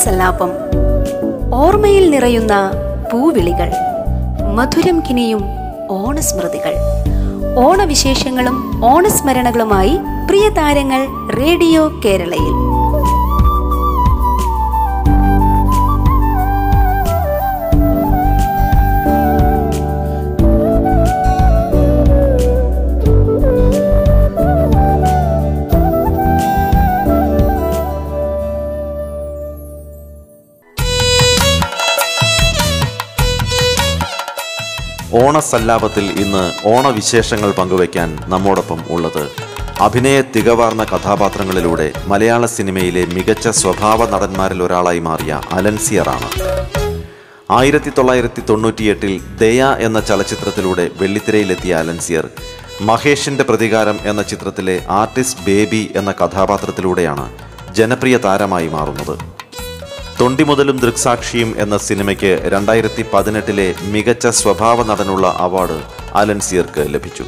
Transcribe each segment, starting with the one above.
ഓണസല്ലാപം ഓർമ്മയിൽ നിറയുന്ന പൂവിളികൾ മധുരം കിനിയും ഓണസ്മൃതികൾ. ഓണവിശേഷങ്ങളും ഓണസ്മരണകളുമായി പ്രിയ താരങ്ങൾ റേഡിയോ കേരളയിൽ. ഓണസല്ലാപത്തിൽ ഇന്ന് ഓണവിശേഷങ്ങൾ പങ്കുവയ്ക്കാൻ നമ്മോടൊപ്പം ഉള്ളത് അഭിനയ തികവാർന്ന കഥാപാത്രങ്ങളിലൂടെ മലയാള സിനിമയിലെ മികച്ച സ്വഭാവ നടന്മാരിൽ ഒരാളായി മാറിയ അലൻസിയറാണ് ആയിരത്തി തൊള്ളായിരത്തി തൊണ്ണൂറ്റിയെട്ടിൽ ദയ എന്ന ചലച്ചിത്രത്തിലൂടെ വെള്ളിത്തിരയിലെത്തിയ അലൻസിയർ മഹേഷിന്റെ പ്രതികാരം എന്ന ചിത്രത്തിലെ ആർട്ടിസ്റ്റ് ബേബി എന്ന കഥാപാത്രത്തിലൂടെയാണ് ജനപ്രിയ താരമായി മാറുന്നത്. തൊണ്ടിമുതലും ദൃക്സാക്ഷിയും എന്ന സിനിമയ്ക്ക് രണ്ടായിരത്തി പതിനെട്ടിലെ മികച്ച സ്വഭാവ നടനുള്ള അവാർഡ് അലൻസിയർക്ക് ലഭിച്ചു.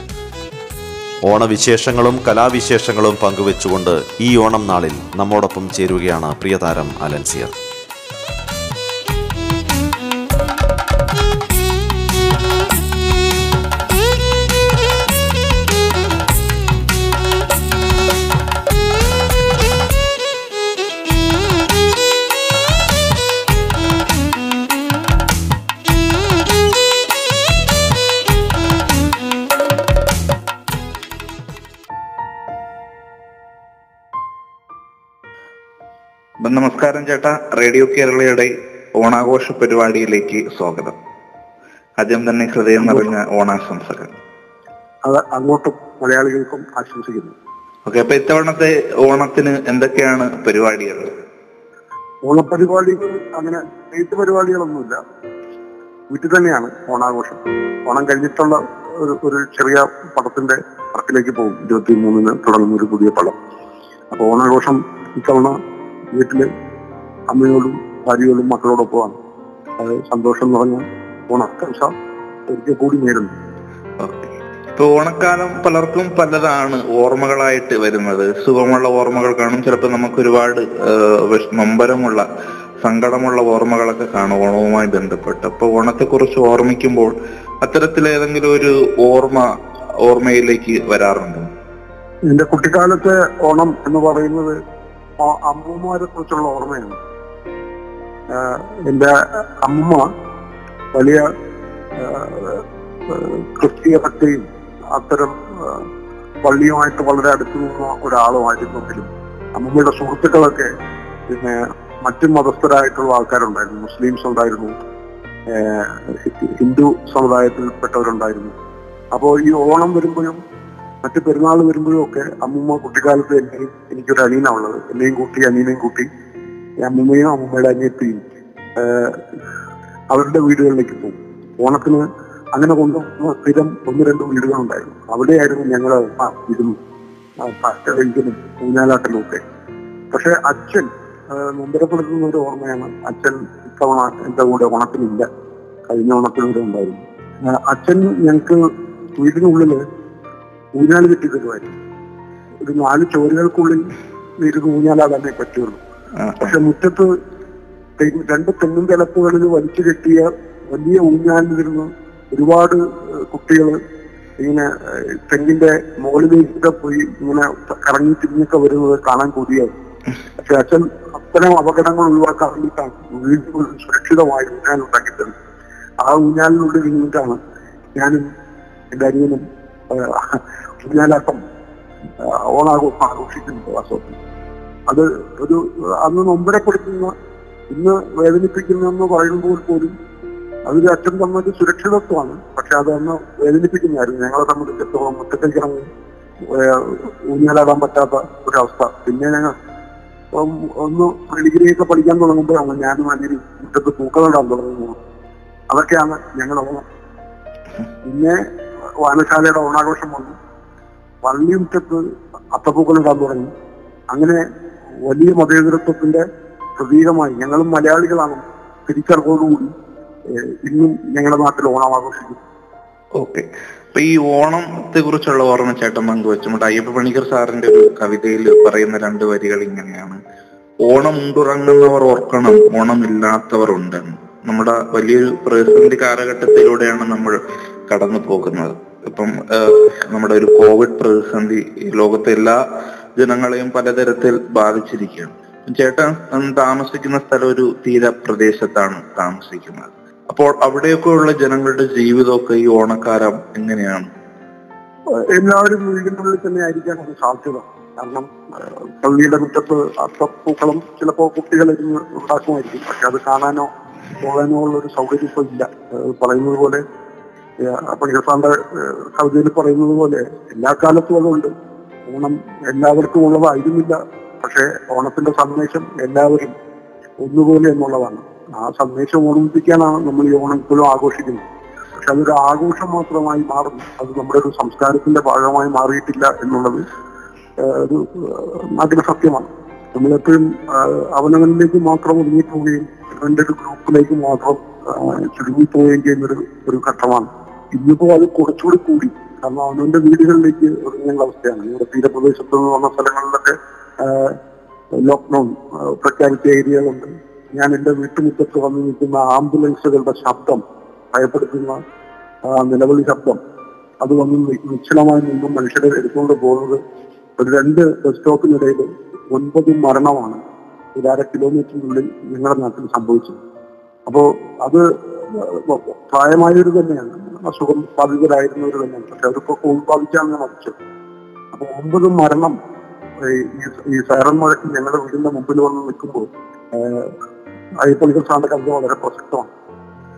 ഓണവിശേഷങ്ങളും കലാവിശേഷങ്ങളും പങ്കുവെച്ചുകൊണ്ട് ഈ ഓണം നാളിൽ നമ്മോടൊപ്പം ചേരുകയാണ് പ്രിയതാരം അലൻസിയർ നമസ്കാരം ചേട്ടാ. റേഡിയോ കേരളയുടെ ഓണാഘോഷ പരിപാടിയിലേക്ക് സ്വാഗതം. ആദ്യം തന്നെ ഹൃദയം നിറഞ്ഞ ഓണാശംസകൾ. അത് അങ്ങോട്ടും മലയാളികൾക്കും ആശംസിക്കുന്നു. ഓക്കെ അപ്പൊ ഇത്തവണത്തെ ഓണത്തിന് എന്തൊക്കെയാണ് പരിപാടികൾ? ഓണപരിപാടികൾ അങ്ങനെ വീട്ടു പരിപാടികളൊന്നുമില്ല. വീട്ടിൽ തന്നെയാണ് ഓണാഘോഷം. ഓണം കഴിഞ്ഞിട്ടുള്ള ഒരു ഒരു ചെറിയ പടത്തിന്റെ പടത്തിലേക്ക് പോകും. ഇരുപത്തി മൂന്നിന് തുടങ്ങുന്ന ഒരു പുതിയ പടം. അപ്പൊ ഓണാഘോഷം ഇത്തവണ വീട്ടിൽ അമ്മയോടും ഭാര്യയോടും മക്കളോടൊപ്പമാണ്. അത് സന്തോഷം നിറഞ്ഞ ഓണാശംസ ഒരിക്കൽ കൂടി നേരുന്നു. ഇപ്പൊ ഓണക്കാലം പലർക്കും പലതാണ് ഓർമ്മകളായിട്ട് വരുന്നത്. സുഖമുള്ള ഓർമ്മകൾ കാണും. ചിലപ്പോൾ നമുക്ക് ഒരുപാട് നൊമ്പരമുള്ള സങ്കടമുള്ള ഓർമ്മകളൊക്കെ കാണും ഓണവുമായി ബന്ധപ്പെട്ട്. അപ്പൊ ഓണത്തെ കുറിച്ച് ഓർമ്മിക്കുമ്പോൾ അത്തരത്തിൽ ഏതെങ്കിലും ഒരു ഓർമ്മ ഓർമ്മയിലേക്ക് വരാറുണ്ടോ? എന്റെ കുട്ടിക്കാലത്തെ ഓണം എന്ന് പറയുന്നത് അമ്മൂമ്മമാരെ കുറിച്ചുള്ള ഓർമ്മയാണ് എന്റെ അമ്മൂമ്മ വലിയ ക്രിസ്തീയ ഭക്തിയും അത്തരം പള്ളിയുമായിട്ട് വളരെ അടുത്തു നിന്ന ഒരാളുമായിരുന്നെങ്കിലും അമ്മൂമ്മയുടെ സുഹൃത്തുക്കളൊക്കെ പിന്നെ മറ്റു മതസ്ഥരായിട്ടുള്ള ആൾക്കാരുണ്ടായിരുന്നു. മുസ്ലിംസ് ഉണ്ടായിരുന്നു ഹിന്ദു സമുദായത്തിൽപ്പെട്ടവരുണ്ടായിരുന്നു. അപ്പോൾ ഈ ഓണം വരുമ്പോഴും മറ്റ് പെരുന്നാൾ വരുമ്പോഴും ഒക്കെ അമ്മൂമ്മ കുട്ടിക്കാലത്ത് എന്നെയും എനിക്കൊരു അനിയനാണ് ഉള്ളത്. എന്നെയും കൂട്ടി അനിയനെയും കൂട്ടി അമ്മൂമ്മയും അമ്മൂമ്മയുടെ അനിയത്തിയും അവരുടെ വീടുകളിലേക്ക് പോകും. ഓണത്തിന് അങ്ങനെ കൊണ്ടുപോകുന്ന സ്ഥിരം ഒന്ന് രണ്ട് വീടുകളുണ്ടായിരുന്നു അവിടെയായിരുന്നു ഞങ്ങൾ പച്ച കഴിക്കലും ഊഞ്ഞാലാട്ടലും ഒക്കെ. പക്ഷെ അച്ഛൻ മുമ്പരപ്പെടുത്തുന്ന ഒരു ഓർമ്മയാണ്. അച്ഛൻ ഇത്തവണ എന്റെ കൂടെ ഓണത്തിനില്ല. കഴിഞ്ഞ ഓണത്തിലൂടെ ഉണ്ടായിരുന്നു. അച്ഛൻ ഞങ്ങൾക്ക് വീടിനുള്ളിൽ ഊഞ്ഞാൽ കെട്ടി തരുമായിരുന്നു ഒരു നാല് ചോരുകൾക്കുള്ളിൽ ഇരുന്ന് ഊഞ്ഞാലാടാനേ പറ്റുള്ളൂ. പക്ഷെ മുറ്റത്ത് രണ്ട് തെങ്ങും കിളപ്പുകളിൽ വലിച്ചു കെട്ടിയ വലിയ ഊഞ്ഞാലിരുന്ന് ഒരുപാട് കുട്ടികൾ ഇങ്ങനെ തെങ്ങിന്റെ മുകളിലേക്ക് പോയി ഇങ്ങനെ കറങ്ങി തിരിഞ്ഞൊക്കെ വരുന്നത് കാണാൻ കൂടിയായി പക്ഷെ അച്ഛൻ അത്തരം അപകടങ്ങൾ ഒഴിവാക്കാൻ വേണ്ടിയിട്ടാണ് വീട്ടിൽ സുരക്ഷിതമായ ഊഞ്ഞാൽ ഉണ്ടാക്കിത്തരുന്നത് ആ ഊഞ്ഞാലിനുള്ളിൽ നിന്നിട്ടാണ് ഞാനും എന്റെ അനിയനും ഏഹ്, ഓണാഘോഷം ആഘോഷിക്കുന്നത് വാസ്തവത്തിൽ. അത് ഒരു അന്ന് നൊമ്പരപ്പെടുത്തുന്ന ഇന്ന് വേദനിപ്പിക്കുന്നെന്ന് പറയുമ്പോൾ പോലും അതൊരു അച്ഛൻ തമ്മിൽ സുരക്ഷിതത്വമാണ്. പക്ഷെ അത് അന്ന് വേദനിപ്പിക്കുന്നതായിരുന്നു. ഞങ്ങളെ സംബന്ധിച്ചിടത്തോളം മുറ്റത്തേക്ക് ഇറങ്ങി ഊഞ്ഞാലാടാൻ പറ്റാത്ത ഒരവസ്ഥ. പിന്നെ ഞങ്ങൾ ഒന്ന് ഡിഗ്രിയൊക്കെ പഠിക്കാൻ തുടങ്ങുമ്പോഴാണ് ഞാനും അല്ലെങ്കിൽ മുറ്റത്ത് പൂക്കളിടാൻ തുടങ്ങുന്നത്. അതൊക്കെയാണ് ഞങ്ങളുടെ ഓണം. പിന്നെ വായനശാലയുടെ ഓണാഘോഷം വന്നു. പള്ളി മുറ്റത്ത് അത്തപ്പൂക്കളിടാൻ തുടങ്ങി. അങ്ങനെ വലിയ മതേതരത്വത്തിന്റെ പ്രതീകമായി ഞങ്ങളും മലയാളികളാണ് തിരിച്ചറിവോടുകൂടി ഇന്നും ഞങ്ങളുടെ നാട്ടിൽ ഓണം ആഘോഷിക്കും ഓക്കെ. അപ്പൊ ഈ ഓണത്തെ കുറിച്ചുള്ള ഓർമ്മ ചേട്ടൻ പങ്കുവെച്ചു. നമ്മുടെ അയ്യപ്പ പണിക്കർ സാറിന്റെ ഒരു കവിതയിൽ പറയുന്ന രണ്ട് വരികൾ ഇങ്ങനെയാണ്. ഓണം ഉണ്ടുറങ്ങുന്നവർ ഓർക്കണം ഓണമില്ലാത്തവർ ഉണ്ടെന്ന്. നമ്മുടെ വലിയൊരു പ്രതിസന്ധി കാലഘട്ടത്തിലൂടെയാണ് നമ്മൾ കടന്നു പോകുന്നത് ഇപ്പം നമ്മുടെ ഒരു കോവിഡ് പ്രതിസന്ധി ലോകത്തെ എല്ലാ ജനങ്ങളെയും പലതരത്തിൽ ബാധിച്ചിരിക്കുകയാണ്. ചേട്ടൻ താമസിക്കുന്ന സ്ഥലം ഒരു തീരപ്രദേശത്താണ് താമസിക്കുന്നത്. അപ്പോൾ അവിടെയൊക്കെ ഉള്ള ജനങ്ങളുടെ ജീവിതമൊക്കെ ഈ ഓണക്കാലം എങ്ങനെയാണ്? എല്ലാവരും വീടിനുള്ളിൽ തന്നെ ആയിരിക്കാനാണ് സാധ്യത. കാരണം പള്ളിയുടെ മുറ്റത്ത് അത്തപ്പൂക്കളും ചിലപ്പോ കുട്ടികൾ ഇരുന്ന് ഉണ്ടാക്കുമായിരിക്കും. പക്ഷെ അത് കാണാനോ പോകാനോ ഉള്ള ഒരു സൗകര്യം ഇപ്പൊ ഇല്ല. പറയുന്നത് പോലെ പണികസാന്റെ കവിതയിൽ പറയുന്നത് പോലെ എല്ലാ കാലത്തും അതുണ്ട്. ഓണം എല്ലാവർക്കും ഉള്ളതായിരുന്നില്ല. പക്ഷെ ഓണത്തിന്റെ സന്ദേശം എല്ലാവരും ഒന്നുപോലെ എന്നുള്ളതാണ്. ആ സന്ദേശം ഓർമ്മിപ്പിക്കാനാണ് നമ്മൾ ഈ ഓണം ഇപ്പോഴും ആഘോഷിക്കുന്നത്. പക്ഷെ അതൊരു ആഘോഷം മാത്രമായി മാറും അത് നമ്മുടെ ഒരു സംസ്കാരത്തിന്റെ ഭാഗമായി മാറിയിട്ടില്ല എന്നുള്ളത് ഒരു നല്ല സത്യമാണ്. നമ്മളെപ്പോഴും അവനവനിലേക്ക് മാത്രം ഒതുങ്ങിപ്പോവുകയും അവന്റെ ഒരു ഗ്രൂപ്പിലേക്ക് മാത്രം ചുരുങ്ങിപ്പോവുകയും ചെയ്യുന്ന ഒരു ഒരു ഘട്ടമാണ്. ഇന്നിപ്പോ അത് കുറച്ചുകൂടി കൂടി. കാരണം അവനവന്റെ വീടുകളിലേക്ക് ഒതുങ്ങേണ്ട അവസ്ഥയാണ്. ഇവിടെ തീരപ്രദേശത്ത് നിന്ന് വന്ന സ്ഥലങ്ങളിലൊക്കെ ലോക്ക്ഡൌൺ പ്രഖ്യാപിച്ച ഏരിയകളുണ്ട് ഞാൻ എന്റെ വീട്ടുമുറ്റത്ത് വന്ന് നിൽക്കുന്ന ആംബുലൻസുകളുടെ ശബ്ദം ഭയപ്പെടുത്തുന്ന നിലവിളി ശബ്ദം അത് വന്ന് നിശ്ചലമായി നിന്നും മനുഷ്യരെ എടുത്തുകൊണ്ട് പോകുന്നത് ഒരു രണ്ട് ബസ് സ്റ്റോപ്പിനിടയിൽ ഒൻപത് മരണമാണ് ഒരു അര കിലോമീറ്ററിനുള്ളിൽ ഞങ്ങളുടെ നാട്ടിൽ സംഭവിച്ചത്. അപ്പോ അത് പ്രായമായവർ തന്നെയാണ്. അസുഖം ബാധിതരായിരുന്നവർ തന്നെയാണ് പക്ഷെ അവരിപ്പോ കോവിഡ് ബാധിച്ചാണ് മരിച്ചത് അപ്പൊ ഒമ്പത് മരണം ഈ- സൈറൺ മഴയ്ക്ക് ഞങ്ങളുടെ വീടിന്റെ മുമ്പിൽ വന്ന് നിൽക്കുമ്പോൾ അയ്യപ്പള്ളിക്കൽ സാറിന്റെ കവിത വളരെ പ്രസക്തമാണ്.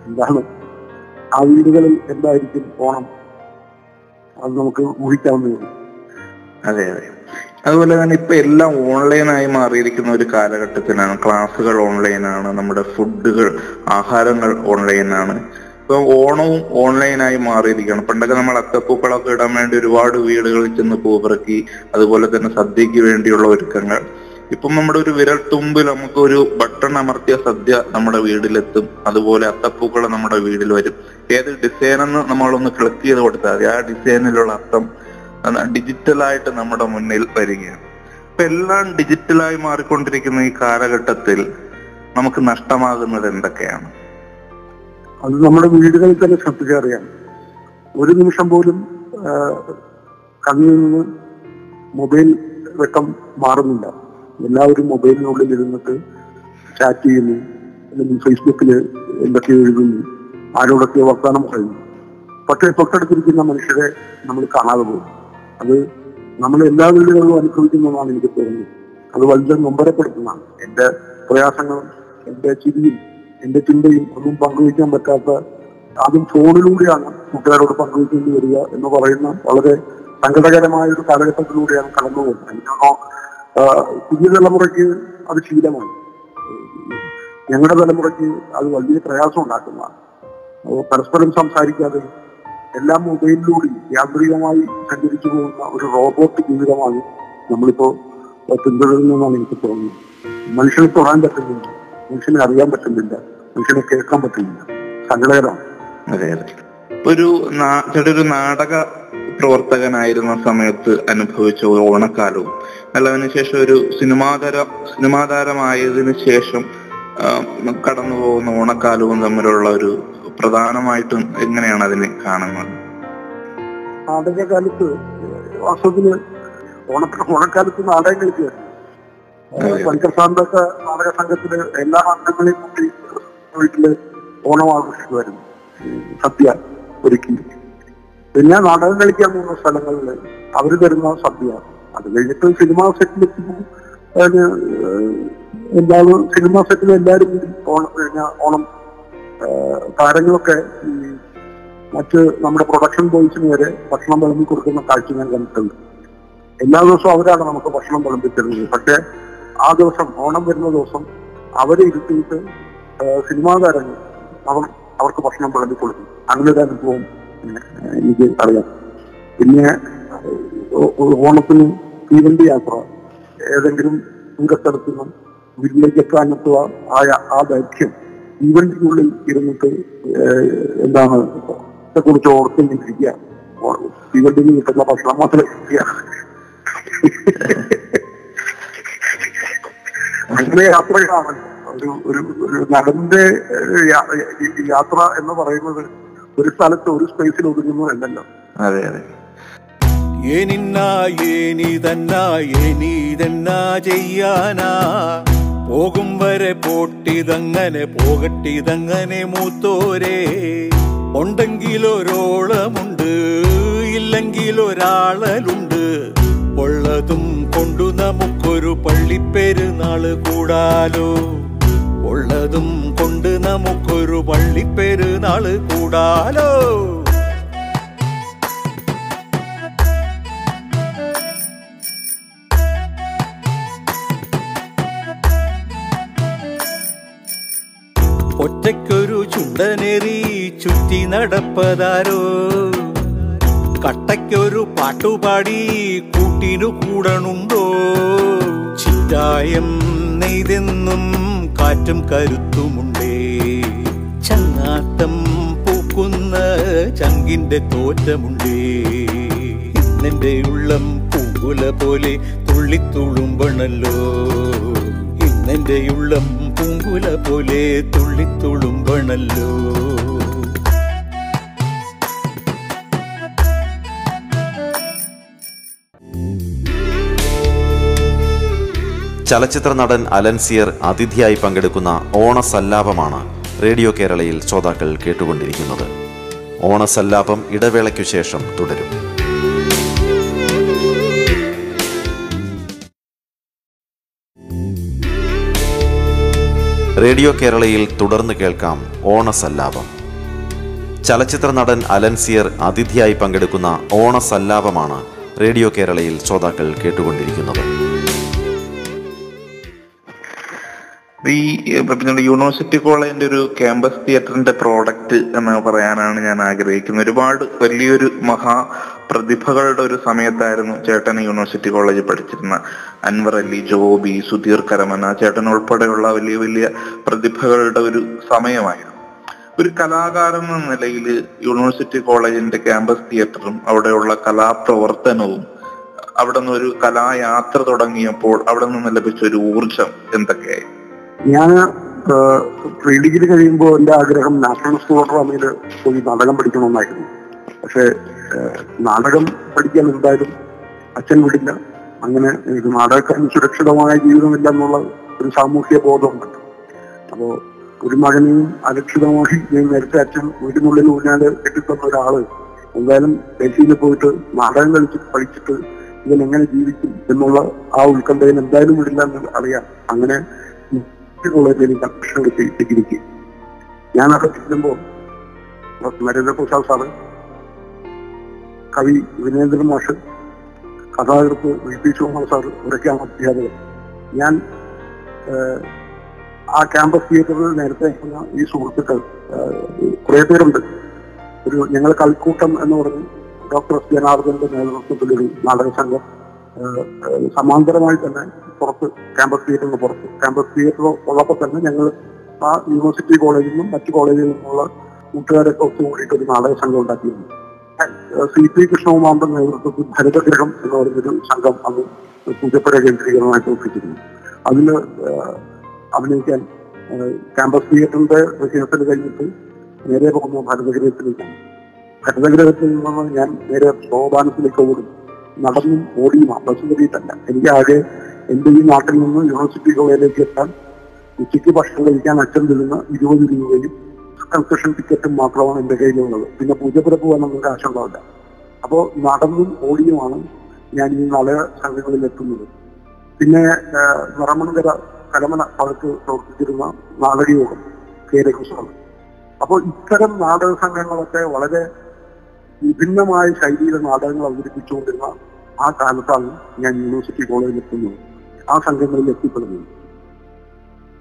എന്താണ്? ആ വീടുകളിൽ എന്തായിരിക്കും ഓണം? അത് നമുക്ക് ഊഹിക്കാവുന്നേ ഉള്ളൂ. അതെ അതെ. അതുപോലെ തന്നെ ഇപ്പൊ എല്ലാം ഓൺലൈനായി മാറിയിരിക്കുന്ന ഒരു കാലഘട്ടത്തിലാണ്. ക്ലാസ്സുകൾ ഓൺലൈനാണ് നമ്മുടെ ഫുഡുകൾ ആഹാരങ്ങൾ ഓൺലൈനാണ്. ഇപ്പൊ ഓണവും ഓൺലൈനായി മാറിയിരിക്കുകയാണ്. പണ്ടൊക്കെ നമ്മൾ അത്തപ്പൂക്കളൊക്കെ ഇടാൻ വേണ്ടി ഒരുപാട് വീടുകളിൽ ചെന്ന് പൂപ്പിറക്കി അതുപോലെ തന്നെ സദ്യക്ക് വേണ്ടിയുള്ള ഒരുക്കങ്ങൾ. ഇപ്പം നമ്മുടെ ഒരു വിരൽ തുമ്പിൽ നമുക്ക് ഒരു ബട്ടൺ അമർത്തിയ സദ്യ നമ്മുടെ വീട്ടിലെത്തും. അതുപോലെ അത്തപ്പൂക്കൾ നമ്മുടെ വീട്ടിൽ വരും. ഏത് ഡിസൈൻ എന്ന് നമ്മളൊന്ന് ക്ലിക്ക് ചെയ്ത് കൊടുത്താൽ മതി. ആ ഡിസൈനിലുള്ള അത്തം ഡിജിറ്റലായിട്ട് നമ്മുടെ മുന്നിൽ വരികയാണ്. അപ്പൊ എല്ലാം ഡിജിറ്റലായി മാറിക്കൊണ്ടിരിക്കുന്ന ഈ കാലഘട്ടത്തിൽ നമുക്ക് നഷ്ടമാകുന്നത് എന്തൊക്കെയാണ്? അത് നമ്മുടെ വീടുകളിൽ തന്നെ ശ്രദ്ധിച്ചറിയാം ഒരു നിമിഷം പോലും കണ്ണിൽ നിന്ന് മൊബൈൽ വെട്ടം മാറുന്നില്ല. എല്ലാവരും മൊബൈലിനുള്ളിൽ ഇരുന്നിട്ട് ചാറ്റ് ചെയ്യുന്നു അല്ലെങ്കിൽ ഫേസ്ബുക്കിൽ എന്തൊക്കെ എഴുതുന്നു ആരോടൊക്കെ വർത്തമാനം പറയുന്നു. പക്ഷേ തൊട്ടടുത്തിരിക്കുന്ന മനുഷ്യരെ നമ്മൾ കാണാതെ പോകും. അത് നമ്മൾ എല്ലാ വീടുകളിലും അനുഭവിക്കുന്നതാണ് എനിക്ക് തോന്നുന്നത്. അത് വളരെ നൊമ്പരപ്പെടുത്തുന്നതാണ്. എന്റെ പ്രയാസങ്ങളും എന്റെ ചിരിയും എന്റെ ചിന്തയും ഒന്നും പങ്കുവയ്ക്കാൻ പറ്റാത്ത ആദ്യം ഫോണിലൂടെയാണ് കൂട്ടുകാരോട് പങ്കുവയ്ക്കേണ്ടി വരിക എന്ന് പറയുന്ന വളരെ സങ്കടകരമായ ഒരു കാലഘട്ടത്തിലൂടെയാണ് കടന്നു പോകുന്നത്. എനിക്ക് പുതിയ തലമുറയ്ക്ക് അത് ശീലമാണ് ഞങ്ങളുടെ തലമുറയ്ക്ക് അത് വലിയ പ്രയാസം ഉണ്ടാക്കുന്നതാണ് പരസ്പരം സംസാരിക്കാതെ എല്ലാം മൊബൈലിലൂടെ യാന്ത്രികമായി സഞ്ചരിച്ചു പോകുന്ന ഒരു റോബോട്ട് ജീവിതമാണ് നമ്മളിപ്പോ പിന്തുടരുന്നതെന്നാണ് എനിക്ക് തോന്നുന്നത്. മനുഷ്യനെ തൊടാൻ പറ്റുന്നില്ല മനുഷ്യനെ അറിയാൻ പറ്റുന്നില്ല. മനുഷ്യനെ കേൾക്കാൻ പറ്റുന്നില്ല. സങ്കടകരമാണ്. അതെ അതെ. ഒരു നാ- ഒരു നാടക പ്രവർത്തകനായിരുന്ന സമയത്ത് അനുഭവിച്ച ഒരു ഓണക്കാലവും അല്ല ശേഷം ഒരു സിനിമാതര സിനിമാതാരമായതിനു ശേഷം കടന്നു പോകുന്ന ഓണക്കാലവും തമ്മിലുള്ള ഒരു പ്രധാനമായിട്ടും എങ്ങനെയാണ് അതിനെ കാണുന്നത്? നാടകകാലത്ത് വാസ്തവത്തിൽ ഓണ ഓണക്കാലത്ത് നാടകം കളിക്കുകയായിരുന്നു സാറിന്റെ നാടക സംഘത്തിൽ എല്ലാ അംഗങ്ങളെയും കൂട്ടി വീട്ടിൽ ഓണം ആഘോഷിക്കുമായിരുന്നു സദ്യ ഒരുക്കി. പിന്നെ നാടകം കളിക്കാൻ പോകുന്ന സ്ഥലങ്ങളിൽ അവർ തരുന്ന സദ്യ. അത് കഴിഞ്ഞിട്ട് സിനിമാ സെറ്റിലെത്തുമ്പോൾ അതിന് എന്താണ് സിനിമാ സെറ്റിൽ എല്ലാവരും കൂടി ഓണം കഴിഞ്ഞ ഓണം താരങ്ങളൊക്കെ ഈ മറ്റ് നമ്മുടെ പ്രൊഡക്ഷൻ ബോയ്സിന് വരെ ഭക്ഷണം വിളമ്പി കൊടുക്കുന്ന കാഴ്ച ഞാൻ കണ്ടിട്ടുണ്ട്. എല്ലാ ദിവസവും അവരാണ് നമുക്ക് ഭക്ഷണം വിളമ്പി തരുന്നത് പക്ഷെ ആ ദിവസം ഓണം വരുന്ന ദിവസം അവരെ ഇരുത്തിയിട്ട് സിനിമാ താരങ്ങൾ അവർ അവർക്ക് ഭക്ഷണം വിളമ്പി കൊടുക്കും. അങ്ങനെ ഒരു അനുഭവം എനിക്ക് അറിയാം. പിന്നെ ഓണത്തിന് തീവണ്ടി യാത്ര ഏതെങ്കിലും ദൂരസ്ഥലത്ത് നിന്ന് വീട്ടിലേക്ക് എത്താനെത്തുക ആയ ആ ദൈർഘ്യം തീവണ്ടിക്കുള്ളിൽ ഇരുന്നിട്ട് എന്താണ് കുറിച്ച് ഓർത്തിരിക്കുക തീവണ്ടിയിൽ കിട്ടുന്ന ഭക്ഷണം മാത്രം കഴിക്കുക. അങ്ങനെ യാത്രയാണ് ഒരു ഒരു ഒരു നടന്റെ യാത്ര എന്ന് പറയുന്നത് ഒരു സ്ഥലത്ത് ഒരു സ്പേസിൽ ഒതുങ്ങുന്നു അല്ലല്ലോ അതെ അതെ. ചെയ്യാനാ? പോകും വരെ പോട്ടിതങ്ങനെ പോകട്ടിതങ്ങനെ മൂത്തോരേ. ഇല്ലെങ്കിൽ ഒരാളലുണ്ട് ഉള്ളതും കൊണ്ടു നമുക്കൊരു പള്ളിപ്പെരുന്നാൾ കൂടാലോ. ഉള്ളതും കൊണ്ട് നമുക്കൊരു പള്ളിപ്പെരുന്നാൾ കൂടാലോ. ഒറ്റയ്ക്കൊരു ചുണ്ടനെറി ചുറ്റി നടപ്പതാരോ? കട്ടയ്ക്കൊരു പാട്ടുപാടി കൂട്ടിനു കൂടണുണ്ടോ? ചിറ്റായം നെയ്തെന്നും കാറ്റും കരുത്തുമുണ്ടേ. ചങ്ങാട്ടം പൂക്കുന്ന ചങ്കിന്റെ തോറ്റമുണ്ടേ. ഇന്നെന്റെ ഉള്ളം പൂങ്കുല പോലെ തുള്ളിത്തുളുമ്പണല്ലോ. ഇന്നെന്റെ ഉള്ളം പൂങ്കുല പോലെ തുള്ളിത്തുളുമ്പണല്ലോ. ചലച്ചിത്ര നടൻ അലൻസിയർ അതിഥിയായി പങ്കെടുക്കുന്ന ഓണസല്ലാപമാണ് റേഡിയോ കേരളയിൽ ശ്രോതാക്കൾ കേട്ടുകൊണ്ടിരിക്കുന്നത്. ഓണസല്ലാപം ഇടവേളയ്ക്കു ശേഷം തുടരും. റേഡിയോ കേരളയിൽ തുടർന്ന് കേൾക്കാം ഓണസല്ലാപം. ചലച്ചിത്ര നടൻ അലൻസിയർ അതിഥിയായി പങ്കെടുക്കുന്ന ഓണസല്ലാപമാണ് റേഡിയോ കേരളയിൽ ശ്രോതാക്കൾ കേട്ടുകൊണ്ടിരിക്കുന്നത്. ഈ പിന്നെ യൂണിവേഴ്സിറ്റി കോളേജിന്റെ ഒരു ക്യാമ്പസ് തിയേറ്ററിന്റെ പ്രോഡക്റ്റ് എന്ന് പറയാനാണ് ഞാൻ ആഗ്രഹിക്കുന്നത്. ഒരുപാട് വലിയൊരു മഹാ പ്രതിഭകളുടെ ഒരു സമയത്തായിരുന്നു ചേട്ടൻ യൂണിവേഴ്സിറ്റി കോളേജിൽ പഠിച്ചിരുന്ന അൻവർ അലി ജോബി സുധീർ കരമന ചേട്ടൻ ഉൾപ്പെടെയുള്ള വലിയ വലിയ പ്രതിഭകളുടെ ഒരു സമയമായിരുന്നു. ഒരു കലാകാരൻ എന്ന നിലയിൽ യൂണിവേഴ്സിറ്റി കോളേജിന്റെ ക്യാമ്പസ് തിയേറ്ററും അവിടെയുള്ള കലാപ്രവർത്തനവും അവിടെ നിന്ന് ഒരു കലായാത്ര തുടങ്ങിയപ്പോൾ അവിടെ നിന്ന് ലഭിച്ച ഒരു ഊർജം എന്തൊക്കെയായി ഞാൻ പ്രീ ഡിഗ്രി കഴിയുമ്പോൾ എന്റെ ആഗ്രഹം നാഷണൽ സ്കൂൾ ഓഫ് ഡ്രാമയിൽ പോയി നാടകം പഠിക്കണമെന്നായിരുന്നു. പക്ഷെ നാടകം പഠിക്കാൻ എന്തായാലും അച്ഛൻ വിടില്ല. അങ്ങനെ ഇത് നാടകക്കാരൻ സുരക്ഷിതമായ ജീവിതമില്ല എന്നുള്ള ഒരു സാമൂഹ്യ ബോധമുണ്ട്. അപ്പോൾ ഒരു മകനെയും അരക്ഷിതമായി ഞാൻ നേരത്തെ അച്ഛൻ വീടിനുള്ളിൽ ഊഞ്ഞാൽ കെട്ടിത്തന്ന ഒരാൾ. എന്തായാലും ഡൽഹിയിൽ പോയിട്ട് നാടകം കളിച്ചിട്ട് പഠിച്ചിട്ട് ഇവൻ എങ്ങനെ ജീവിക്കും എന്നുള്ള ആ ഉത്കണ്ഠയിൽ എന്തായാലും വിടില്ല എന്ന് അറിയാം. അങ്ങനെ കോളേജിൽ എനിക്ക് കിട്ടി ഡിഗ്രിക്ക് ഞാൻ അവിടെ ചെല്ലുമ്പോൾ നരേന്ദ്രപ്രസാദ് സാറ് കവി വിനേന്ദ്രൻ മാഷ് കഥാകൃത്ത് വി പി ശിവകുമാർ സാർ അധ്യാപകർ. ഞാൻ ആ ക്യാമ്പസ് തിയേറ്ററിൽ നേരത്തെ ഈ സുഹൃത്തുക്കൾ കുറെ പേരുണ്ട്. ഒരു ഞങ്ങൾ കൽക്കൂട്ടം എന്ന് പറഞ്ഞ് ഡോക്ടർ ജനാർദ്ദന്റെ നേതൃത്വത്തിലൊരു നാടക സംഘം സമാന്തരമായി തന്നെ പുറത്ത് ക്യാമ്പസ് തിയേറ്ററിന് പുറത്ത്. ക്യാമ്പസ് തിയേറ്റർ ഉള്ളപ്പോൾ തന്നെ ഞങ്ങൾ ആ യൂണിവേഴ്സിറ്റി കോളേജിൽ നിന്നും മറ്റു കോളേജിൽ നിന്നുള്ള കൂട്ടുകാരൊക്കെ ഒത്തുകൂടിയിട്ട് ഒരു നാടക സംഘം ഉണ്ടാക്കിയിരുന്നു. സി പി കൃഷ്ണകുമാറിന്റെ നേതൃത്വത്തിൽ ഭരതഗ്രഹം എന്ന് പറഞ്ഞൊരു സംഘം അന്ന് പൂജപ്പുര കേന്ദ്രീകരണമായി പ്രവർത്തിച്ചിരുന്നു അതിൽ അഭിനയിക്കാൻ ക്യാമ്പസ് തിയേറ്ററിന്റെ റിഹേഴ്സൽ കഴിഞ്ഞിട്ട് നേരെ പോകുന്ന ഭരതഗ്രഹത്തിലേക്കാണ് ഭരതഗ്രഹത്തിൽ നിന്ന് ഞാൻ നേരെ സോപാനത്തിലേക്ക് ഓടും. നടന്നും ഓടിയുമാ ബസ് കയറിയിട്ടല്ല എനിക്ക് ആകെ എന്റെ ഈ നാട്ടിൽ നിന്ന് യൂണിവേഴ്സിറ്റി കോളേജിലേക്ക് എത്താൻ ഉച്ചയ്ക്ക് ഭക്ഷണം കഴിക്കാൻ അച്ഛൻ തരുന്ന ഇരുപത് രൂപയും കൺസെഷൻ ടിക്കറ്റും മാത്രമാണ് എന്റെ കയ്യിലുള്ളത്. പിന്നെ പൂജപ്പുര പോകാനൊന്നും കാശുണ്ടാവില്ല അപ്പോൾ നടന്നും ഓടിയുമാണ് ഞാൻ ഈ നാല് സംഘങ്ങളിൽ എത്തുന്നത്. പിന്നെ നിറമണകര കലമന ഭാഗത്ത് പ്രവർത്തിച്ചിരുന്ന നാടകയോഗം കെ രഘുസ്വാമി. അപ്പോൾ ഇത്തരം നാടക സംഘങ്ങളൊക്കെ വളരെ വിഭിന്നമായ ശൈലിയിലെ നാടകങ്ങൾ അവതരിപ്പിച്ചുകൊണ്ടിരുന്ന ആ കാലത്താണ് ഞാൻ യൂണിവേഴ്സിറ്റി കോളേജിൽ എത്തുന്നത്. ആ സംഘങ്ങളിൽ എത്തിപ്പെടുന്നത്.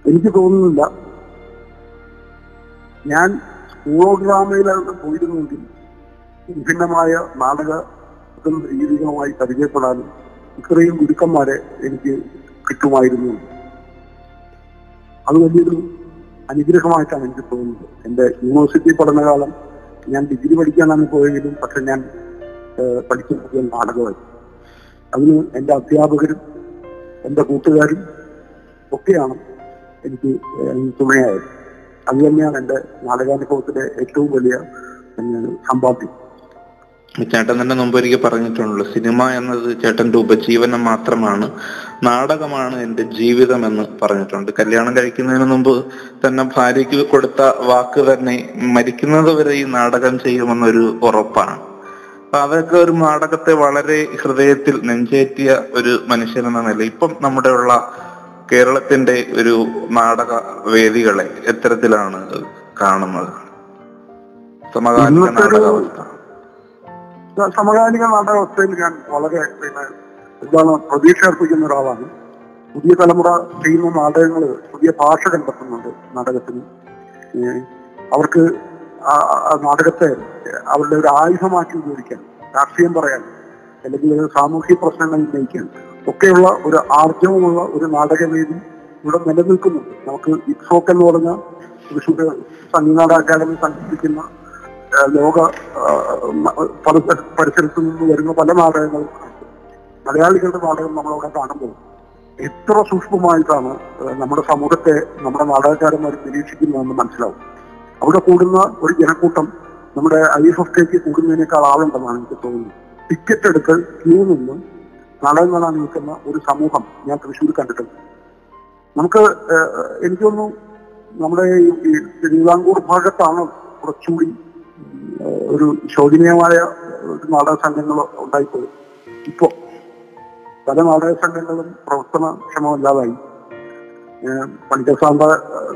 എനിക്ക് തോന്നുന്നില്ല ഞാൻ സ്കൂളോഗ്രാമയിലാണ് പോയിരുന്നെങ്കിൽ വിഭിന്നമായ നാടക രീതികളുമായി പരിചയപ്പെടാനും ഇത്രയും ഗുരുക്കന്മാരെ എനിക്ക് കിട്ടുമായിരുന്നു. അത് വലിയൊരു അനുഗ്രഹമായിട്ടാണ് എനിക്ക് തോന്നുന്നത്. എന്റെ യൂണിവേഴ്സിറ്റി പഠനകാലം ഞാൻ ഡിഗ്രി പഠിക്കാനാണ് പോയെങ്കിലും പക്ഷെ ഞാൻ പഠിച്ചു നോക്കിയ നാടകമായി. അതിന് എന്റെ അധ്യാപകരും എന്റെ കൂട്ടുകാരും ഒക്കെയാണ് എനിക്ക് തുണയായത്. അത് തന്നെയാണ് എന്റെ നാടകാനുഭവത്തിലെ ഏറ്റവും വലിയ സമ്പാദ്യം. ചേട്ടൻ തന്നെ മുമ്പ് ഒരിക്കൽ പറഞ്ഞിട്ടുണ്ടല്ലോ സിനിമ എന്നത് ചേട്ടന്റെ ഉപജീവനം മാത്രമാണ് നാടകമാണ് എന്റെ ജീവിതം എന്ന് പറഞ്ഞിട്ടുണ്ട്. കല്യാണം കഴിക്കുന്നതിന് മുമ്പ് തന്നെ ഭാര്യയ്ക്ക് കൊടുത്ത വാക്ക് തന്നെ മരിക്കുന്നത് വരെ ഈ നാടകം ചെയ്യുമെന്നൊരു ഉറപ്പാണ്. അപ്പൊ അതൊക്കെ ഒരു നാടകത്തെ വളരെ ഹൃദയത്തിൽ നെഞ്ചേറ്റിയ ഒരു മനുഷ്യൻ എന്ന നില ഇപ്പം നമ്മുടെ ഉള്ള കേരളത്തിന്റെ ഒരു നാടക വേദികളെ എത്തരത്തിലാണ് കാണുന്നത്. സമകാലിക നാടകാവസ്ഥ. സമകാലിക നാടകാവസ്ഥയിൽ ഞാൻ വളരെ പിന്നെ എന്താണ് പ്രതീക്ഷ അർപ്പിക്കുന്ന ഒരാളാണ്. പുതിയ തലമുറ ചെയ്യുന്ന നാടകങ്ങൾ പുതിയ ഭാഷ കണ്ടെത്തുന്നുണ്ട് നാടകത്തിന്. അവർക്ക് നാടകത്തെ അവരുടെ ഒരു ആയുധമാക്കി ഉപയോഗിക്കാൻ രാഷ്ട്രീയം പറയാൻ അല്ലെങ്കിൽ സാമൂഹ്യ പ്രശ്നങ്ങൾ ഉന്നയിക്കാൻ. ഒക്കെയുള്ള ഒരു ആർജവമുള്ള ഒരു നാടകവേദി ഇവിടെ നിലനിൽക്കുന്നുണ്ട്. നമുക്ക് ഇക്സോക്ക് എന്ന് പറഞ്ഞ തൃശ്ശൂർ സംഗീത അക്കാദമി സംഘടിപ്പിക്കുന്ന ലോക പരിസരത്തു നിന്ന് വരുന്ന പല നാടകങ്ങളും മലയാളികളുടെ നാടകം നമ്മളവിടെ കാണുമ്പോൾ എത്ര സൂക്ഷ്മമായിട്ടാണ് നമ്മുടെ സമൂഹത്തെ നമ്മുടെ നാടകക്കാരന്മാർ നിരീക്ഷിക്കുന്നതെന്ന് മനസ്സിലാവും. അവിടെ കൂടുന്ന ഒരു ജനക്കൂട്ടം നമ്മുടെ ഐ എഫ് എഫ് കെക്ക് കൂടുന്നതിനേക്കാൾ ആളുണ്ടെന്നാണ് എനിക്ക് തോന്നുന്നത്. ടിക്കറ്റ് എടുത്ത് ക്യൂ നിന്ന് നാടകം നിൽക്കുന്ന ഒരു സമൂഹം ഞാൻ തൃശ്ശൂർ കണ്ടിട്ടുണ്ട്. നമുക്ക് എനിക്കൊന്നും നമ്മുടെ ഈ തിരുവിതാംകൂർ ഭാഗത്താണ് കുറച്ചുകൂടി ഒരു ശോചനീയമായ നാടക സംഘങ്ങൾ ഉണ്ടായിപ്പോയി. ഇപ്പോ പല നാടക സംഘങ്ങളും പ്രവർത്തനക്ഷമമല്ലാതായി പണിക്കർ സാറിന്റെ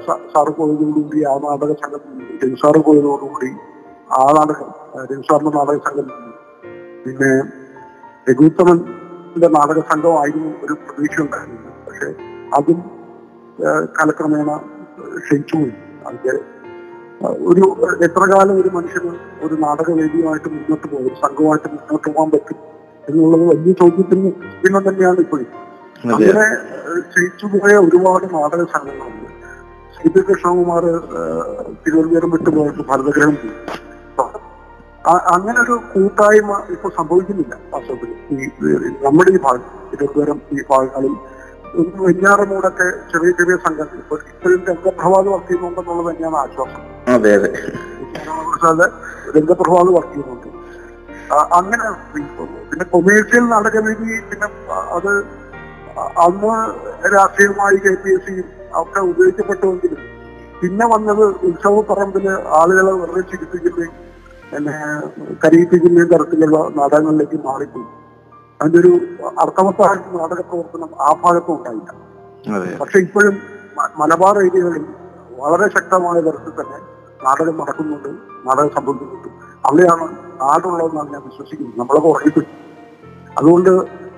സ- സാറ് പോയതോടുകൂടി ആ നാടക സംഘം രവി സാറ് പോയതോടുകൂടി ആ നാടകം രവിസാറിന്റെ രവി സാറിന്റെ നാടക സംഘം പിന്നെ രഘുത്തമന്റെ നാടക സംഘമായിരുന്നു ഒരു പ്രതീക്ഷ ഉണ്ടായിരുന്നത് പക്ഷെ അതും കാലക്രമേണ ക്ഷയിച്ചുപോയി. അതിന്റെ ഒരു എത്ര കാലം ഒരു മനുഷ്യന് ഒരു നാടകവേദിയുമായിട്ട് മുന്നോട്ട് പോകും സംഘമായിട്ട് മുന്നോട്ട് പോകാൻ പറ്റും എന്നുള്ളത് വലിയ ചോദ്യത്തിന് ചിഹ്നം തന്നെയാണ് ഇപ്പോഴും. അങ്ങനെ ക്ഷയിച്ചുപോയ ഒരുപാട് നാടക സംഘങ്ങളുണ്ട്. സി പി കൃഷ്ണകുമാർ തിരുവനന്തപുരം വിട്ടുപോയിട്ട് ഭരതഗ്രഹം പോയി. ആ- അങ്ങനെ ഒരു കൂട്ടായ്മ ഇപ്പൊ സംഭവിക്കുന്നില്ല വാസ്തവത്തിൽ ഈ നമ്മുടെ ഈ ഭാഗം തിരുവനന്തപുരം ഈ ഭാഗങ്ങളിൽ വെഞ്ഞാറമൂടൊക്കെ ചെറിയ ചെറിയ സംഘം ഇപ്പൊ ഇപ്പോഴും രംഗപ്രഭാത് വർക്ക് ചെയ്യുന്നുണ്ടെന്നുള്ളത് തന്നെയാണ് ആശ്വാസം. അതെ അതെ. രംഗപ്രഭാത് വർക്ക് ചെയ്യുന്നുണ്ട്. അങ്ങനെ പിന്നെ കൊമേഴ്സ്യൽ നാടകവേദി പിന്നെ അത് അന്ന് രാഷ്ട്രീയമായി കെ പി എസ് സി ഒക്കെ ഉപയോഗിക്കപ്പെട്ടുവെങ്കിലും പിന്നെ വന്നത് ഉത്സവപ്പറമ്പിൽ ആളുകളെ വെറുതെ ചികിത്സിക്കുകയും പിന്നെ കരയിപ്പിക്കുന്ന തരത്തിലുള്ള നാടകങ്ങളിലേക്ക് മാറിപ്പോയി. അതിന്റെ ഒരു അർത്ഥവത്തായ നാടക പ്രവർത്തനം ആ ഭാഗത്തും ഉണ്ടായില്ല പക്ഷെ ഇപ്പോഴും മലബാർ ഏരിയകളിൽ വളരെ ശക്തമായ തരത്തിൽ തന്നെ നാടകം നടക്കുന്നുണ്ട് നാടകം സംഭവിക്കുന്നുണ്ട്. അവിടെയാണ് നാടുള്ളതെന്നാണ് ഞാൻ വിശ്വസിക്കുന്നത്. നമ്മളൊക്കെ ഉറങ്ങിപ്പോയി. അതുകൊണ്ട്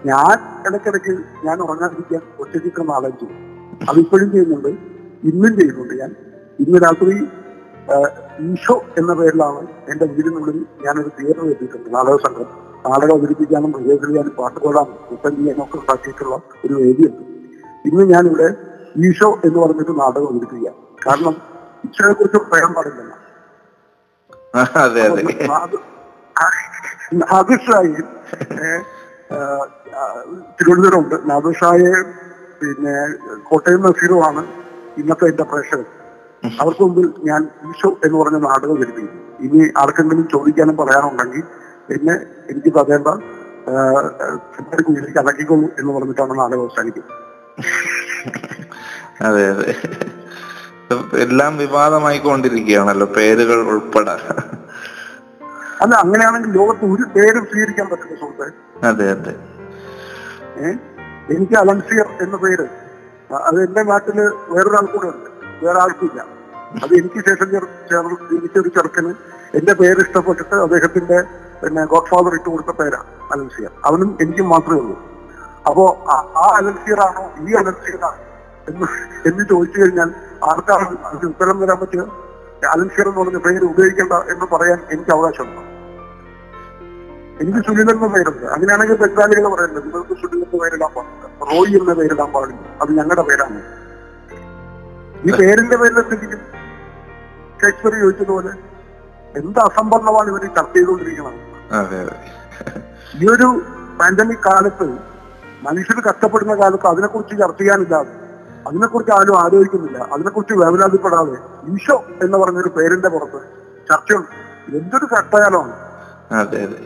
ഞാൻ ഇടയ്ക്കിടയ്ക്ക് ഞാൻ ഉറങ്ങാതിരിക്കാൻ ഒറ്റയ്ക്ക് നാടകം ചെയ്തു അതിപ്പോഴും ചെയ്യുന്നുണ്ട് ഇന്നും ചെയ്യുന്നുണ്ട് ഞാൻ. ഇന്ന് രാത്രി ഈശോ എന്ന പേരിലാണ് എന്റെ വീടിനുള്ളിൽ ഞാനൊരു തിയേറ്റർ എത്തിയിട്ടുണ്ട് നാടക സംഘം. നാടകം അവതരിപ്പിക്കാനും റിഹേഴ്സൽ ചെയ്യാനും പാട്ട് പാടാനും കൂട്ടം ചെയ്യാനും ഒക്കെ ഉണ്ടാക്കിയിട്ടുള്ള ഒരു വേദിയുണ്ട് ഇന്ന് ഞാനിവിടെ ഈശോ എന്ന് പറഞ്ഞിട്ട് നാടകം അവതരിപ്പിക്കുക കാരണം ഈശോയെ കുറിച്ച് പറയാൻ പാടില്ല നാദുഷായി തിരുവനന്തപുരം ഉണ്ട് നാദുഷായെ പിന്നെ കോട്ടയം നസീറുമാണ് ഇന്നത്തെ എന്റെ പ്രേക്ഷകർ അവർക്ക് മുമ്പിൽ ഞാൻ ഈശോ എന്ന് പറഞ്ഞ നാടകം അവതരിപ്പിക്കുന്നു. ഇനി ആർക്കെങ്കിലും ചോദിക്കാനും പറയാനുണ്ടെങ്കിൽ പിന്നെ എനിക്ക് പറയേണ്ട കുഞ്ഞിലേക്ക് അടക്കിക്കൊള്ളൂ എന്ന് പറഞ്ഞിട്ടാണ് നാടകം അവസാനിക്കുന്നത് അതെ അതെ. എല്ലാം വിവാദമായി കൊണ്ടിരിക്കുകയാണല്ലോ പേരുകൾ ഉൾപ്പെടെ. അല്ല അങ്ങനെയാണെങ്കിൽ ലോകത്ത് ഒരു പേരും സ്വീകരിക്കാൻ പറ്റില്ല സുഹൃത്തെ. അതെ അതെ. എനിക്ക് അലൻസിയർ എന്ന പേര്. അത് എന്റെ നാട്ടിൽ വേറൊരാൾ കൂടെ ഉണ്ട്. വേറെ ആൾക്കില്ല. അത് എനിക്ക് ശേഷം ചേർ- ചേർന്ന് ജനിച്ചൊരു ചെറുക്കന് എന്റെ പേര് ഇഷ്ടപ്പെട്ടിട്ട് അദ്ദേഹത്തിന്റെ പിന്നെ ഗോഡ് ഫാദർ ഇട്ട് കൊടുത്ത പേരാ അലൻസിയർ. അവനും എനിക്കും മാത്രമേ ഉള്ളൂ. അപ്പോ ആ- അലൻസിയറാണോ ഈ അലൻസിയർ എന്ന് എന്ന് ചോദിച്ചു കഴിഞ്ഞാൽ ആർക്കാണ് അതിന് ഉത്തരം തരാൻ പറ്റുക? അലൻസിയർ എന്ന് പറഞ്ഞ പേര് ഉപയോഗിക്കേണ്ട എന്ന് പറയാൻ എനിക്ക് അവകാശമുണ്ടോ. എനിക്ക് സുനിൽ എന്ന പേരുണ്ട്. അങ്ങനെയാണെങ്കിൽ ബംഗാളികൾ പറയുന്നത് നിങ്ങൾക്ക് സുനിൽ എന്ന പേരിടാൻ പാടില്ല. റോയി എന്ന പേരിടാൻ പാടില്ല. അത് ഞങ്ങളുടെ പേരാണ്. ഈ പേരിന്റെ പേരിൽ എന്തെങ്കിലും ചോദിച്ചതുപോലെ എന്ത് അസംബന്ധമാണ് ഇവർ ചർച്ച ചെയ്തുകൊണ്ടിരിക്കുന്നത്? അതെ അതെ. ഈ ഒരു പാൻഡമിക് കാലത്ത് മനുഷ്യർ കഷ്ടപ്പെടുന്ന കാലത്ത് അതിനെക്കുറിച്ച് ചർച്ച ചെയ്യാനില്ലാതെ അതിനെക്കുറിച്ച് ആരും ആലോചിക്കുന്നില്ല. അതിനെക്കുറിച്ച് വേവലാതിപ്പെടാതെ ഈശോ എന്ന് പറഞ്ഞൊരു പേരിന്റെ പുറത്ത് ചർച്ചയുണ്ട്. എന്തൊരു കഷ്ടകാലമാണ് അതെ അതെ.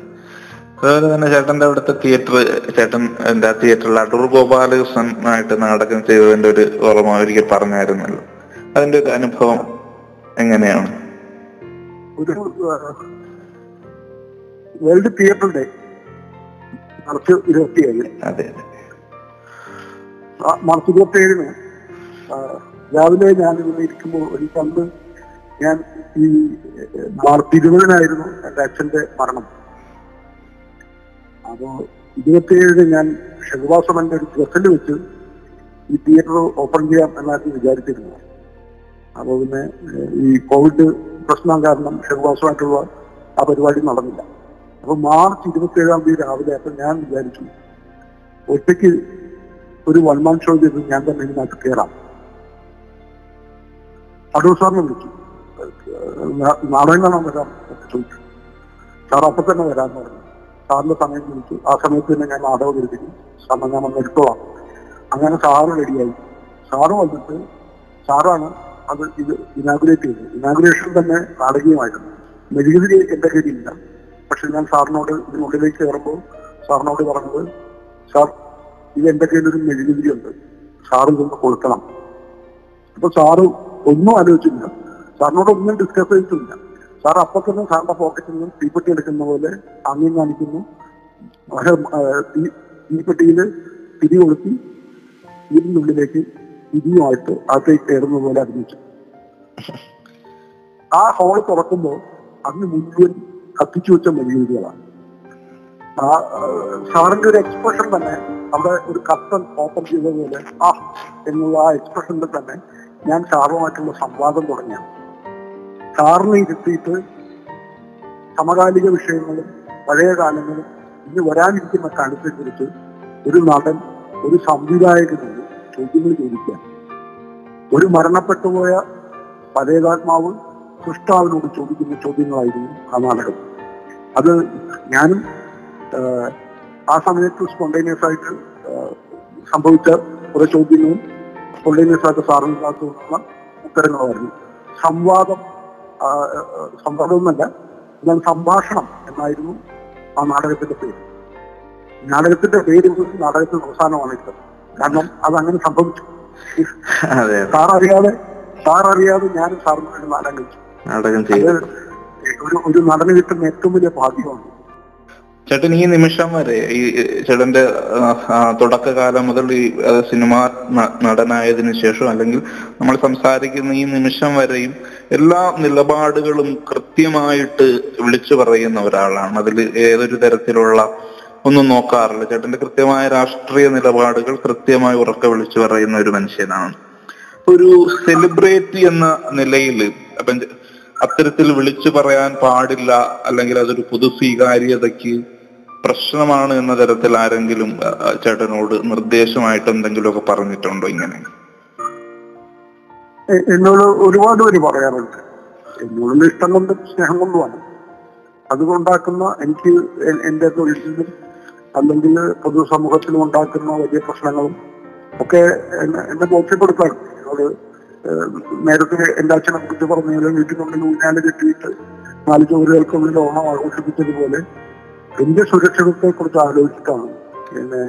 അതുപോലെ തന്നെ ചേട്ടന്റെ അവിടുത്തെ തിയേറ്റർ ചേട്ടൻ എന്താ തിയേറ്ററിൽ അടൂർ ഗോപാലകൃഷ്ണൻ ആയിട്ട് നാടകം ചെയ്തതിന്റെ ഒരു ഓർമ്മ ഒരിക്കൽ പറഞ്ഞായിരുന്നല്ലോ. അതിന്റെ ഒരു അനുഭവം എങ്ങനെയാണ്? ഒരു വേൾഡ് തിയേറ്റർ ഡേ മാർച്ച് ഇരുപത്തിയേഴ് മാർച്ച് ഇരുപത്തി ഏഴിന് രാവിലെ ഞാൻ ഇവിടെ ഇരിക്കുമ്പോൾ ഒരു കണ്ട് ഞാൻ ഈ മാർച്ച് ഇരുപതിനായിരുന്നു എന്റെ അച്ഛന്റെ മരണം. അപ്പോ ഇരുപത്തിയേഴിന് ഞാൻ ഷെഹബാസമന്റെ ഒരു ഗസൽ വെച്ച് ഈ തിയേറ്റർ ഓപ്പൺ ചെയ്യാം എന്നായിരുന്നു വിചാരിച്ചിരുന്നത്. അപ്പോൾ പിന്നെ ഈ കോവിഡ് പ്രശ്നം കാരണം ഷെഹുവാസമായിട്ടുള്ള ആ പരിപാടി നടന്നില്ല. അപ്പൊ മാർച്ച് ഇരുപത്തി ഏഴാം തീയതി രാവിലെ അപ്പൊ ഞാൻ വിചാരിച്ചു ഒറ്റയ്ക്ക് ഒരു വൺ മാൻ ഷോ ചെയ്ത് ഞാൻ തന്നെ ഇതിനകത്ത് കയറാം. അടൂർ സാറിനെ വിളിച്ചു. നാടകം കാണാൻ വരാം ചോദിച്ചു. സാർ അപ്പൊ തന്നെ വരാമെന്ന് പറഞ്ഞു. സാറിന്റെ സമയം വിളിച്ചു ആ സമയത്ത് തന്നെ ഞാൻ നാടകം എടുത്തിരുന്നു സാറിനെ ഞാൻ വന്ന് എടുത്തോളാം. അങ്ങനെ സാറ് റെഡിയായി. സാറ് വന്നിട്ട് സാറാണ് അത് ഇത് ഇനാഗുറേറ്റ് ചെയ്തത്. ഇനാഗുറേഷൻ തന്നെ നാടകീയമായിരുന്നു. മെഴുകുതിരി എന്റെ കയ്യിലില്ല. പക്ഷെ ഞാൻ സാറിനോട് ഇതിനുള്ളിലേക്ക് കയറുമ്പോൾ സാറിനോട് പറഞ്ഞത് സാർ ഇത് എന്റെ കയ്യിൽ ഒരു മെഴുകുതിരി ഉണ്ട് സാറ് ഇതൊന്ന് കൊടുക്കണം അപ്പൊ സാറ് ഒന്നും ആലോചിച്ചില്ല. സാറിനോട് ഒന്നും ഡിസ്കസ് ചെയ്തിട്ടില്ല. സാർ അപ്പൊ തന്നെ സാറിന്റെ പോക്കറ്റിൽ നിന്നും തീപ്പെട്ടി എടുക്കുന്ന പോലെ അങ്ങനെ കാണിക്കുന്നു. തീപ്പെട്ടിയിൽ തിരി കൊളുത്തി ഇതിനുള്ളിലേക്ക് തിരിയുമായിട്ട് അകത്തേക്ക് കയറുന്ന പോലെ അഭിനയിച്ചു. ആ ഹോൾ തുറക്കുമ്പോൾ അന്ന് മുഴുവൻ കത്തിച്ചു വെച്ച മെഴുകുതിരികളാണ് ആ സാറിന്റെ ഒരു എക്സ്പ്രഷൻ തന്നെ അവിടെ ഒരു കത്തൻ ഓപ്പൺ ചെയ്ത പോലെ ആ എന്നുള്ള ആ എക്സ്പ്രഷനിൽ തന്നെ ഞാൻ സാറുമായിട്ടുള്ള സംവാദം തുടങ്ങിയാണ്. സാറിനെ ഇരുത്തിയിട്ട് സമകാലിക വിഷയങ്ങളും പഴയ കാലങ്ങളും ഇന്ന് വരാനിരിക്കുന്ന കാലത്തെ കുറിച്ച് ഒരു നടൻ ഒരു സംവിധായകനോട് ചോദ്യങ്ങൾ ചോദിക്കാൻ ഒരു മരണപ്പെട്ടുപോയ പഴയതാത്മാവ് സൃഷ്ടാവിനോട് ചോദിക്കുന്ന ചോദ്യങ്ങളായിരുന്നു ആ നാടകം. അത് ഞാനും ആ സമയത്ത് സ്പോണ്ടേനിയസ് ആയിട്ട് സംഭവിച്ച കുറെ ചോദ്യങ്ങളും സ്പോണ്ടേനിയസ് ആയിട്ട് സാറിന് കാത്തുള്ള ഉത്തരങ്ങളായിരുന്നു. സംവാദം സംവാദമൊന്നല്ല എന്നാൽ സംഭാഷണം എന്നായിരുന്നു ആ നാടകത്തിന്റെ പേര്. നാടകത്തിന്റെ പേര് നാടകത്തിന്റെ അവസാനമാണ് ഇട്ടത് കാരണം അങ്ങനെ സംഭവിച്ചു. അതെ അതെ. സാർ അറിയാതെ സാർ അറിയാതെ ഞാനും സാറിന് നാടകം കഴിച്ചു നാടകം ചെയ്തു. ഒരു ഒരു നടന് കിട്ടുന്ന ഏറ്റവും വലിയ ഭാഗ്യമാണ്. ചേട്ടൻ ഈ നിമിഷം വരെ ഈ ചേട്ടന്റെ തുടക്കകാലം മുതൽ ഈ സിനിമ നടനായതിനു ശേഷം അല്ലെങ്കിൽ നമ്മൾ സംസാരിക്കുന്ന ഈ നിമിഷം വരെയും എല്ലാ നിലപാടുകളും കൃത്യമായിട്ട് വിളിച്ചു പറയുന്ന ഒരാളാണ്. അതിൽ ഏതൊരു തരത്തിലുള്ള ഒന്നും നോക്കാറില്ല. ചേട്ടന്റെ കൃത്യമായ രാഷ്ട്രീയ നിലപാടുകൾ കൃത്യമായി ഉറക്കെ വിളിച്ചു പറയുന്ന ഒരു മനുഷ്യനാണ്. ഒരു സെലിബ്രിറ്റി എന്ന നിലയിൽ അത്തരത്തിൽ വിളിച്ചു പറയാൻ പാടില്ല അല്ലെങ്കിൽ അതൊരു പൊതു സ്വീകാര്യതയ്ക്ക് പ്രശ്നമാണ് എന്ന തരത്തിൽ ആരെങ്കിലും ചേട്ടനോട് നിർദ്ദേശമായിട്ട് എന്തെങ്കിലുമൊക്കെ പറഞ്ഞിട്ടുണ്ടോ ഇങ്ങനെ? എന്നോട് ഒരുപാട് പേര് പറയാറുണ്ട്. എന്നോടുള്ള ഇഷ്ടം കൊണ്ടും സ്നേഹം കൊണ്ടുമാണ്. അതുകൊണ്ടാക്കുന്ന എനിക്ക് എന്റെ തൊഴിലിലും അല്ലെങ്കിൽ പൊതുസമൂഹത്തിലും ഉണ്ടാക്കുന്ന വലിയ പ്രശ്നങ്ങളും ഒക്കെ എന്നെ ബോധ്യപ്പെടുത്താറുണ്ട്. എന്നോട് നേരത്തെ എന്റെ അച്ഛനെ കുറിച്ച് പറഞ്ഞ വീട്ടിനുള്ളിൽ ഊഞ്ഞാൽ കെട്ടിയിട്ട് നാല് ചോറുകൾക്കുള്ളിൽ ഓണം ആഘോഷിപ്പിച്ചതുപോലെ എന്റെ സുരക്ഷിതത്തെ കുറിച്ച് ആലോചിച്ചിട്ടാണ് പിന്നെ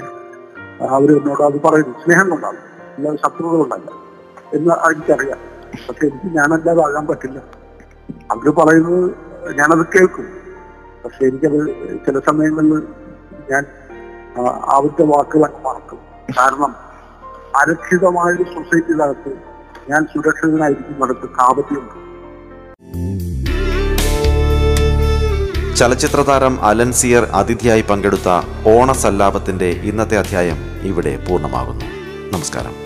അവർ എന്നോട് അത് പറയുന്നു സ്നേഹം കൊണ്ടാണ്. അല്ലാതെ ശത്രുത കൊണ്ടല്ല. എന്ന് എനിക്കറിയാം. പക്ഷെ എനിക്ക് ഞാനല്ലാതെ ആകാൻ പറ്റില്ല. അവർ പറയുന്നത് ഞാനത് കേൾക്കും. പക്ഷെ എനിക്കത് ചില സമയങ്ങളിൽ ഞാൻ അവരുടെ വാക്കുകളൊക്കെ മറക്കും. കാരണം അരക്ഷിതമായൊരു സൊസൈറ്റിയിലകത്ത് ഞാൻ സുരക്ഷിതനായിരിക്കും അടുത്ത് കാപട്യമുണ്ട് ചലച്ചിത്ര താരം അലൻ സിയർ അതിഥിയായി പങ്കെടുത്ത ഓണസല്ലാപത്തിന്റെ ഇന്നത്തെ അധ്യായം ഇവിടെ പൂർണമാകുന്നു. നമസ്കാരം.